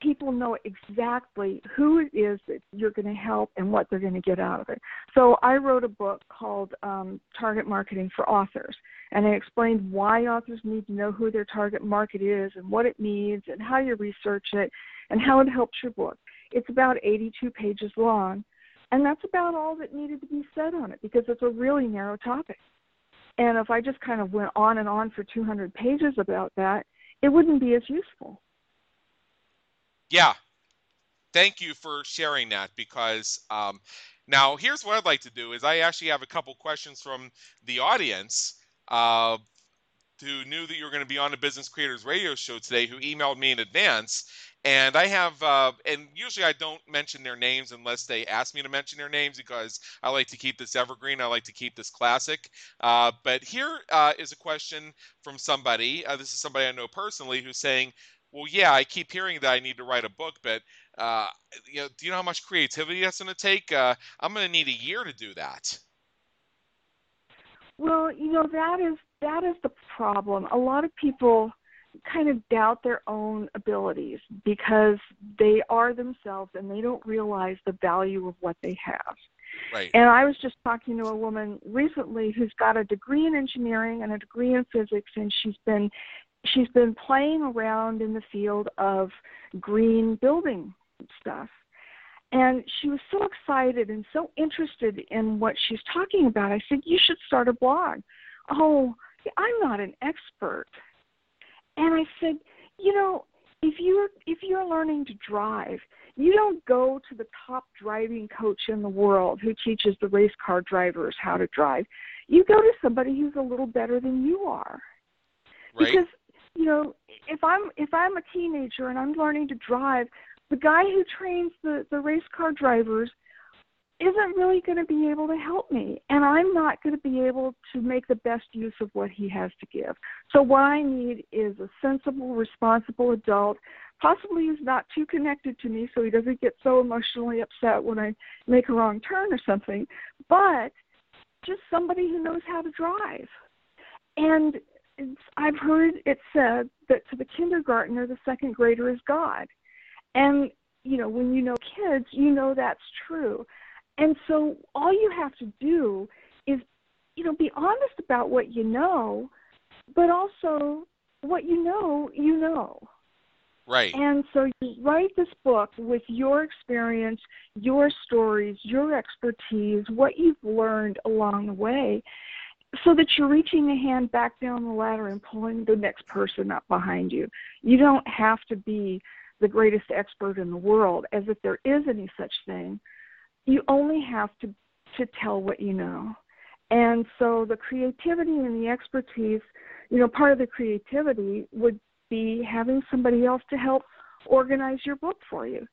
people know exactly who it is that you're going to help and what they're going to get out of it. So I wrote a book called um, Target Marketing for Authors, and I explained why authors need to know who their target market is and what it means and how you research it and how it helps your book. It's about 82 pages long, and that's about all that needed to be said on it because it's a really narrow topic. And if I just kind of went on and on for 200 pages about that, it wouldn't be as useful. Yeah. Thank you for sharing that because um, now here's what I'd like to do is I actually have a couple questions from the audience uh, who knew that you were going to be on the Business Creators Radio Show today who emailed me in advance. And I have, uh, and usually I don't mention their names unless they ask me to mention their names because I like to keep this evergreen. I like to keep this classic. Uh, but here uh, is a question from somebody. Uh, this is somebody I know personally who's saying, well, yeah, I keep hearing that I need to write a book, but uh, you know, do you know how much creativity that's going to take? Uh, I'm going to need a year to do that. Well, you know that is that is the problem. A lot of people kind of doubt their own abilities because they are themselves and they don't realize the value of what they have. Right. And I was just talking to a woman recently who's got a degree in engineering and a degree in physics and she's been she's been playing around in the field of green building stuff. And she was so excited and so interested in what she's talking about. I said, You should start a blog. Oh, I'm not an expert. And I said, You know, if you're if you're learning to drive, you don't go to the top driving coach in the world who teaches the race car drivers how to drive. You go to somebody who's a little better than you are. Right. Because you know, if I'm if I'm a teenager and I'm learning to drive, the guy who trains the the race car drivers isn't really going to be able to help me and i'm not going to be able to make the best use of what he has to give. So what i need is a sensible responsible adult possibly who's not too connected to me so he doesn't get so emotionally upset when i make a wrong turn or something but just somebody who knows how to drive. And it's, I've heard it said that to the kindergartner, the second grader is God. And, you know, when you know kids, you know that's true. And so all you have to do is, you know, be honest about what you know, but also what you know, you know. Right. And so you write this book with your experience, your stories, your expertise, what you've learned along the way, so that you're reaching a hand back down the ladder and pulling the next person up behind you. You don't have to be the greatest expert in the world, as if there is any such thing. You only have to to tell what you know. And so the creativity and the expertise, you know, part of the creativity would be having somebody else to help organize your book for you.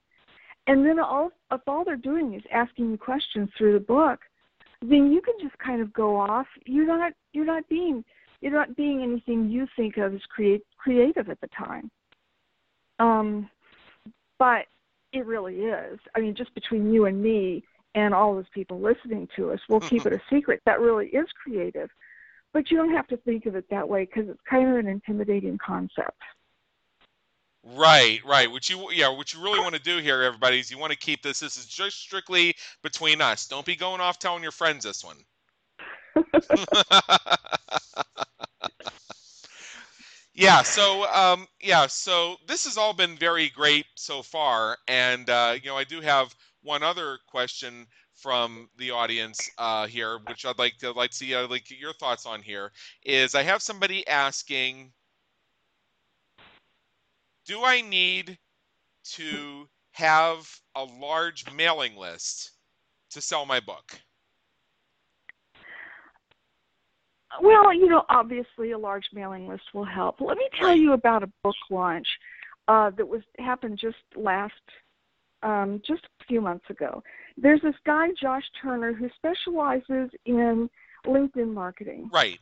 And then all if all they're doing is asking you questions through the book, then you can just kind of go off. You're not you're not being you're not being anything you think of as create creative at the time. Um, but it really is. I mean, just between you and me and all those people listening to us, we'll keep it a secret. That really is creative. But you don't have to think of it that way because it's kind of an intimidating concept. Right, right. What you yeah, what you really want to do here, everybody, is you want to keep this. This is just strictly between us. Don't be going off telling your friends this one. yeah. So um, yeah. So this has all been very great so far, and uh, you know, I do have one other question from the audience uh, here, which I'd like to like to see uh, like your thoughts on here. Is I have somebody asking, do I need to have a large mailing list to sell my book? Well, you know, obviously a large mailing list will help. Let me tell you about a book launch uh, that was happened just last, um, just a few months ago. There's this guy, Josh Turner, who specializes in LinkedIn marketing, Right.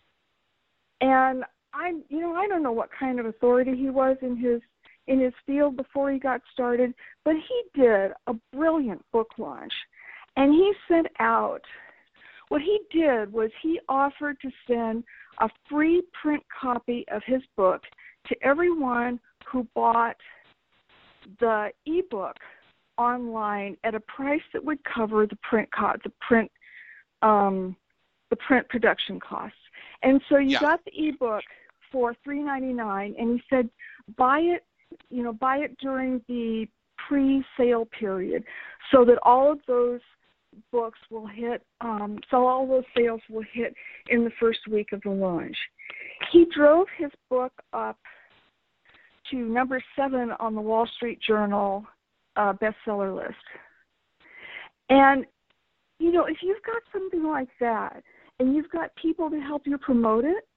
and I, you know, I don't know what kind of authority he was in his in his field before he got started, but he did a brilliant book launch, and he sent out what he did was he offered to send a free print copy of his book to everyone who bought the ebook online at a price that would cover the print co- the print um, the print production costs. And so you Yeah. got the ebook for three ninety nine, and he said buy it, you know, buy it during the pre-sale period, so that all of those books will hit, um, so all those sales will hit in the first week of the launch. He drove his book up to number seven on the Wall Street Journal uh, bestseller list. And, you know, if you've got something like that and you've got people to help you promote it,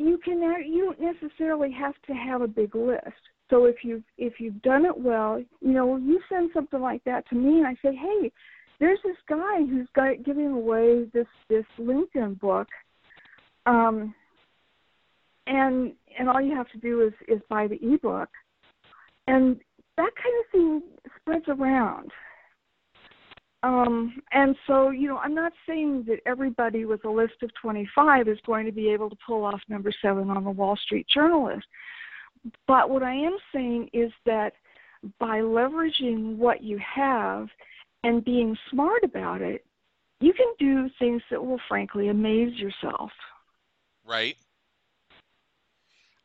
you can you don't necessarily have to have a big list. So if you've if you've done it well, you know, you send something like that to me, and I say, hey, there's this guy who's got giving away this this LinkedIn book, um, and and all you have to do is is buy the ebook, and that kind of thing spreads around. Um, and so, you know, I'm not saying that everybody with a list of 25 is going to be able to pull off number seven on the Wall Street Journal list. But what I am saying is that by leveraging what you have and being smart about it, you can do things that will frankly amaze yourself. Right.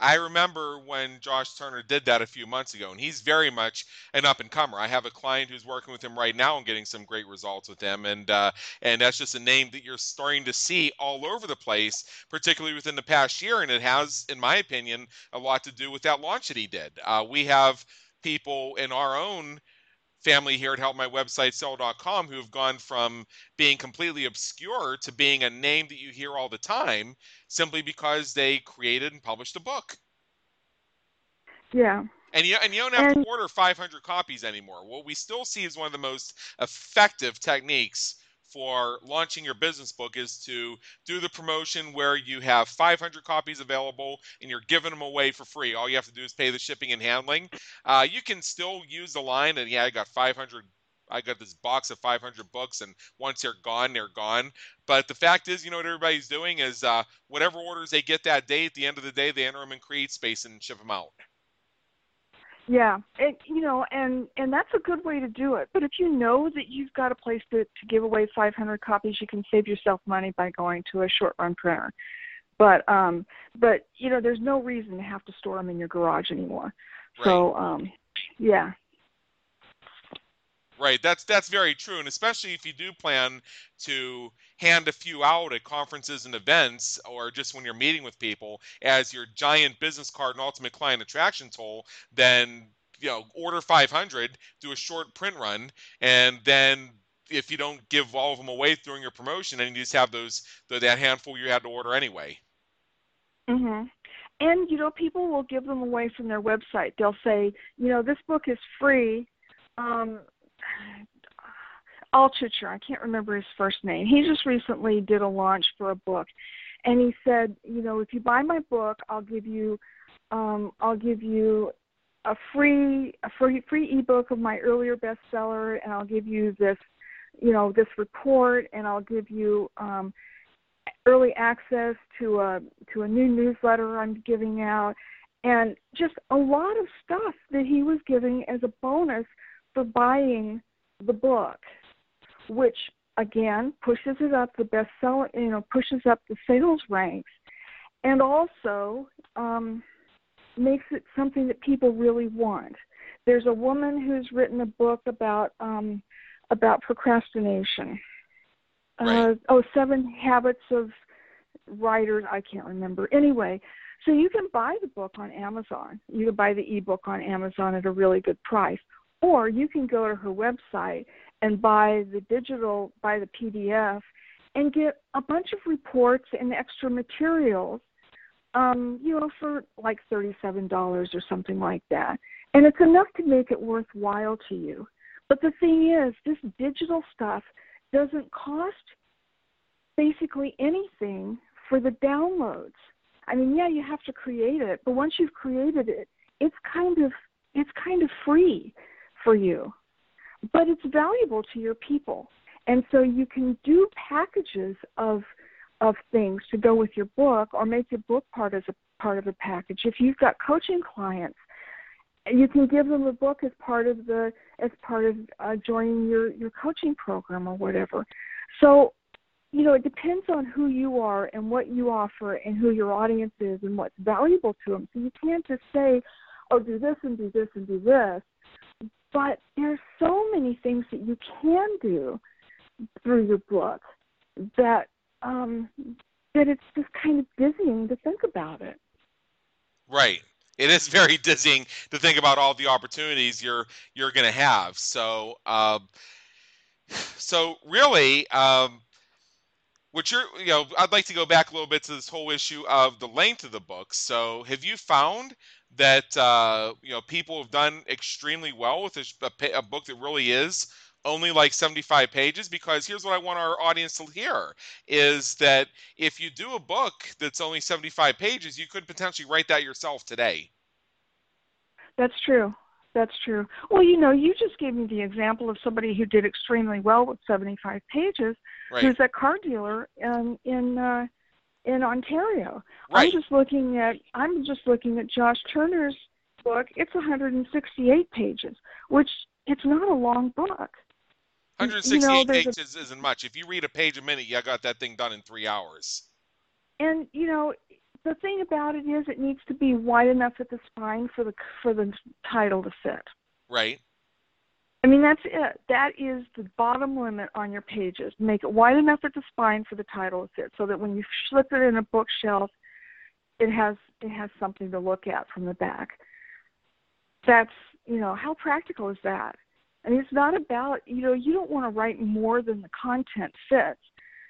I remember when Josh Turner did that a few months ago, and he's very much an up and comer. I have a client who's working with him right now and getting some great results with him, and uh, and that's just a name that you're starting to see all over the place, particularly within the past year. And it has, in my opinion, a lot to do with that launch that he did. Uh, we have people in our own family here at helpmywebsitesell.com who have gone from being completely obscure to being a name that you hear all the time simply because they created and published a book. Yeah. And you and you don't have And- to order 500 copies anymore. What we still see is one of the most effective techniques for launching your business book is to do the promotion where you have 500 copies available and you're giving them away for free. All you have to do is pay the shipping and handling. Uh, you can still use the line and yeah, I got 500 I got this box of 500 books, and once they're gone, they're gone. But the fact is, you know what everybody's doing is uh, whatever orders they get that day, at the end of the day, they enter them in CreateSpace and ship them out. Yeah, and you know, and and that's a good way to do it. But if you know that you've got a place to to give away 500 copies, you can save yourself money by going to a short run printer. But um, but you know, there's no reason to have to store them in your garage anymore. So um, yeah, Right. That's that's very true, and especially if you do plan to hand a few out at conferences and events, or just when you're meeting with people as your giant business card and ultimate client attraction tool, then you know order 500, do a short print run, and then if you don't give all of them away during your promotion, then you just have those that handful you had to order anyway. Mhm. And you know, people will give them away from their website. They'll say, you know, this book is free. Um, Altucher, I can't remember his first name. He just recently did a launch for a book, and he said, you know, if you buy my book, I'll give you, um, I'll give you a free a free free ebook of my earlier bestseller, and I'll give you this, you know, this report, and I'll give you um, early access to a to a new newsletter I'm giving out, and just a lot of stuff that he was giving as a bonus for buying the book, which again pushes it up the bestseller, you know, pushes up the sales ranks, and also um, makes it something that people really want. There's a woman who's written a book about um, about procrastination. Right. Uh, oh, Seven Habits of Writers. I can't remember. Anyway, so you can buy the book on Amazon. You can buy the ebook on Amazon at a really good price, or you can go to her website and buy the digital, buy the PDF, and get a bunch of reports and extra materials. Um, you know, for like thirty-seven dollars or something like that, and it's enough to make it worthwhile to you. But the thing is, this digital stuff doesn't cost basically anything for the downloads. I mean, yeah, you have to create it, but once you've created it, it's kind of it's kind of free for you. But it's valuable to your people. And so you can do packages of of things to go with your book or make your book part as a part of the package. If you've got coaching clients, you can give them a book as part of the as part of uh, joining your your coaching program or whatever. So, you know, it depends on who you are and what you offer and who your audience is and what's valuable to them. So you can't just say, "Oh, do this and do this and do this." But there's so many things that you can do through your book that um, that it's just kind of dizzying to think about it. Right it is very dizzying to think about all the opportunities you're you're going to have. So, um, so really, um, what you're you know, I'd like to go back a little bit to this whole issue of the length of the book. So, have you found that uh, you know people have done extremely well with a, a book that really is only like 75 pages because here's what I want our audience to hear is that if you do a book that's only 75 pages, you could potentially write that yourself today. That's true. That's true. Well, you know, you just gave me the example of somebody who did extremely well with 75 pages, right. who's a car dealer in in uh, in Ontario. Right. I'm just looking at I'm just looking at Josh Turner's book. It's 168 pages, which it's not a long book. 168 you know, pages a, isn't much. If you read a page a minute, you got that thing done in three hours. And you know, the thing about it is, it needs to be wide enough at the spine for the for the title to fit. Right. I mean, that's it. That is the bottom limit on your pages. Make it wide enough at the spine for the title to fit, so that when you slip it in a bookshelf, it has it has something to look at from the back. That's you know, how practical is that? I mean, it's not about you know you don't want to write more than the content fits.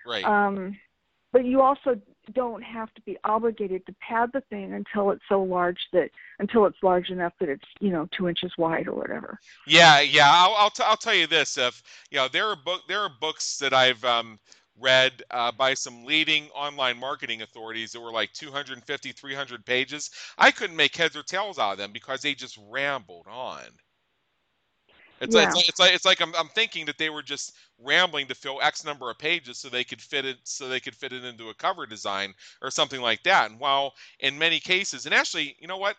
Right. Um, but you also don't have to be obligated to pad the thing until it's so large that until it's large enough that it's you know two inches wide or whatever. Yeah, yeah. I'll I'll, t- I'll tell you this: if you know there are book there are books that I've um, read uh, by some leading online marketing authorities that were like 250 300 pages i couldn't make heads or tails out of them because they just rambled on it's, yeah. like, it's like it's like I'm, I'm thinking that they were just rambling to fill X number of pages so they could fit it so they could fit it into a cover design or something like that. And while in many cases, and actually, you know what?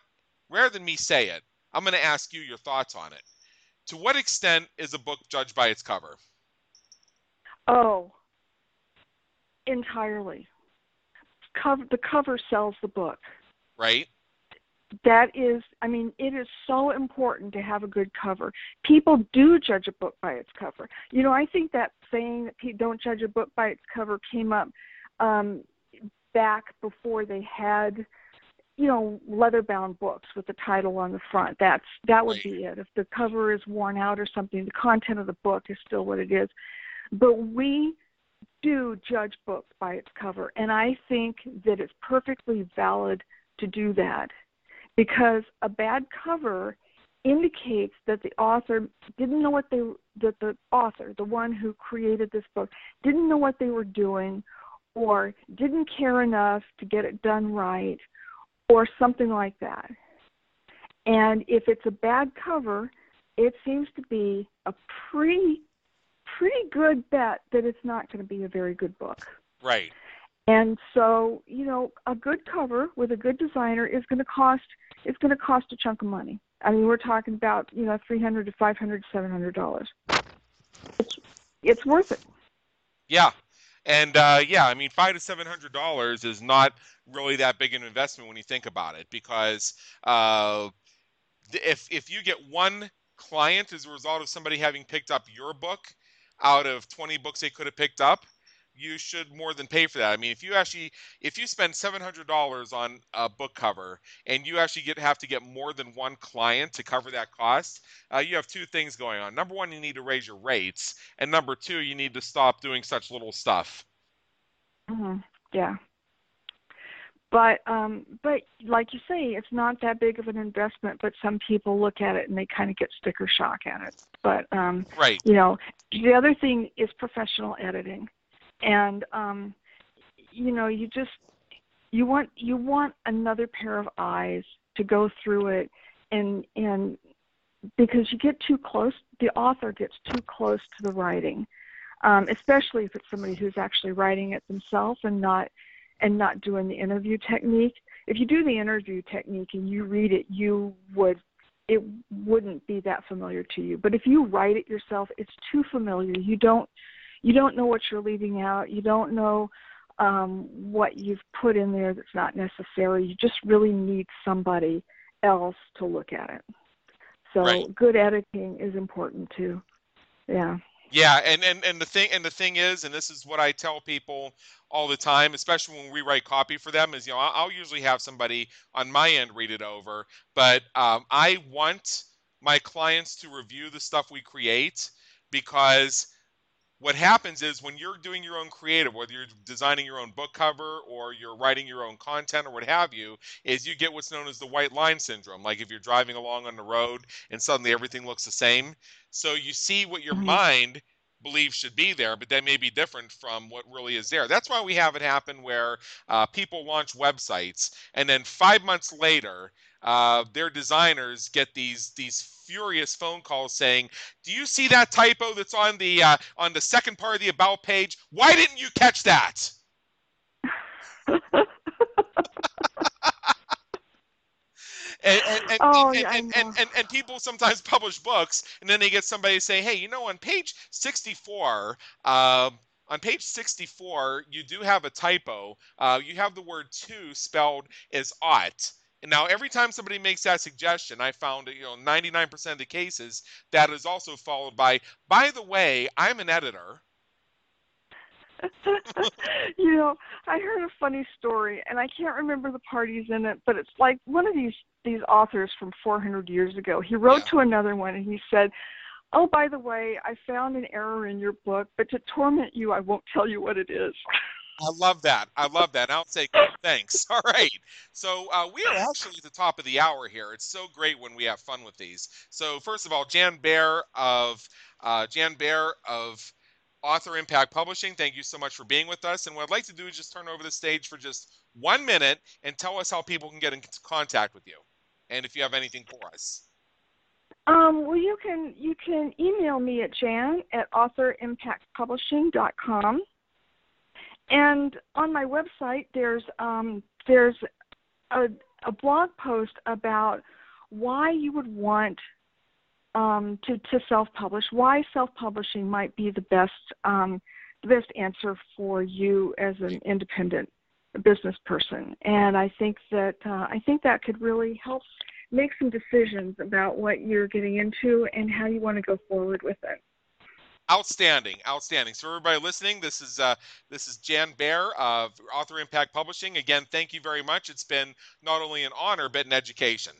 Rather than me say it, I'm going to ask you your thoughts on it. To what extent is a book judged by its cover? Oh, entirely. Cover the cover sells the book. Right that is i mean it is so important to have a good cover. People do judge a book by its cover. You know i think that saying that people don't judge a book by its cover came up um back before they had you know leather bound books with the title on the front. That's that would be it. If the cover is worn out or something the content of the book is still what it is. But we do judge books by its cover and i think that it's perfectly valid to do that because a bad cover indicates that the author didn't know what they that the author, the one who created this book, didn't know what they were doing or didn't care enough to get it done right or something like that. And if it's a bad cover, it seems to be a pretty pretty good bet that it's not going to be a very good book. Right. And so, you know, a good cover with a good designer is going to cost it's going to cost a chunk of money. I mean, we're talking about you know three hundred to five hundred to seven hundred dollars. It's it's worth it. Yeah, and uh, yeah, I mean, five to seven hundred dollars is not really that big an investment when you think about it, because uh, if if you get one client as a result of somebody having picked up your book, out of 20 books they could have picked up, you should more than pay for that. I mean, if you actually if you spend seven hundred dollars on a book cover and you actually get have to get more than one client to cover that cost, uh, you have two things going on. Number one, you need to raise your rates, and number two, you need to stop doing such little stuff. Mm-hmm. Yeah. But um, but like you say, it's not that big of an investment. But some people look at it and they kind of get sticker shock at it. But um, right. You know, the other thing is professional editing and um, you know you just you want you want another pair of eyes to go through it and and because you get too close the author gets too close to the writing um, especially if it's somebody who's actually writing it themselves and not and not doing the interview technique. If you do the interview technique and you read it you would it wouldn't be that familiar to you. But if you write it yourself it's too familiar. You don't you don't know what you're leaving out. You don't know um, what you've put in there that's not necessary. You just really need somebody else to look at it. So right. good editing is important too. Yeah. Yeah, and, and and the thing and the thing is, and this is what I tell people all the time, especially when we write copy for them, is you know I'll, I'll usually have somebody on my end read it over, but um, I want my clients to review the stuff we create because what happens is when you're doing your own creative whether you're designing your own book cover or you're writing your own content or what have you is you get what's known as the white line syndrome like if you're driving along on the road and suddenly everything looks the same so you see what your mm-hmm. mind believes should be there, but that may be different from what really is there. That's why we have it happen where uh, people launch websites, and then five months later, uh, their designers get these these furious phone calls saying, "Do you see that typo that's on the uh, on the second part of the about page? Why didn't you catch that?" And and and, oh, and, yeah, and, and, and, people sometimes publish books and then they get somebody say, hey, you know, on page 64, uh, on page 64, you do have a typo. Uh, you have the word to spelled as ought. And now, every time somebody makes that suggestion, I found you know 99% of the cases that is also followed by, by the way, I'm an editor. you know, I heard a funny story, and I can't remember the parties in it, but it's like one of these these authors from 400 years ago. He wrote yeah. to another one, and he said, "Oh, by the way, I found an error in your book, but to torment you, I won't tell you what it is." I love that. I love that. I'll say thanks. All right. So uh, we are actually at the top of the hour here. It's so great when we have fun with these. So first of all, Jan Bear of uh, Jan Bear of Author Impact Publishing. Thank you so much for being with us. And what I'd like to do is just turn over the stage for just one minute and tell us how people can get in contact with you, and if you have anything for us. Um, well, you can you can email me at jan at authorimpactpublishing.com. And on my website, there's um, there's a, a blog post about why you would want um, to, to self-publish, why self-publishing might be the best um, the best answer for you as an independent business person. And I think that uh, I think that could really help make some decisions about what you're getting into and how you want to go forward with it. Outstanding, outstanding. So everybody listening, this is uh, this is Jan Bear of Author Impact Publishing. Again, thank you very much. It's been not only an honor but an education.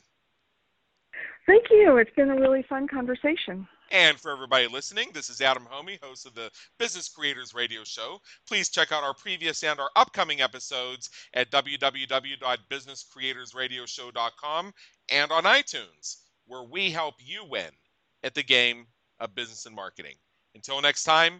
Thank you. It's been a really fun conversation. And for everybody listening, this is Adam Hommey, host of the Business Creators Radio Show. Please check out our previous and our upcoming episodes at www.businesscreatorsradioshow.com and on iTunes, where we help you win at the game of business and marketing. Until next time,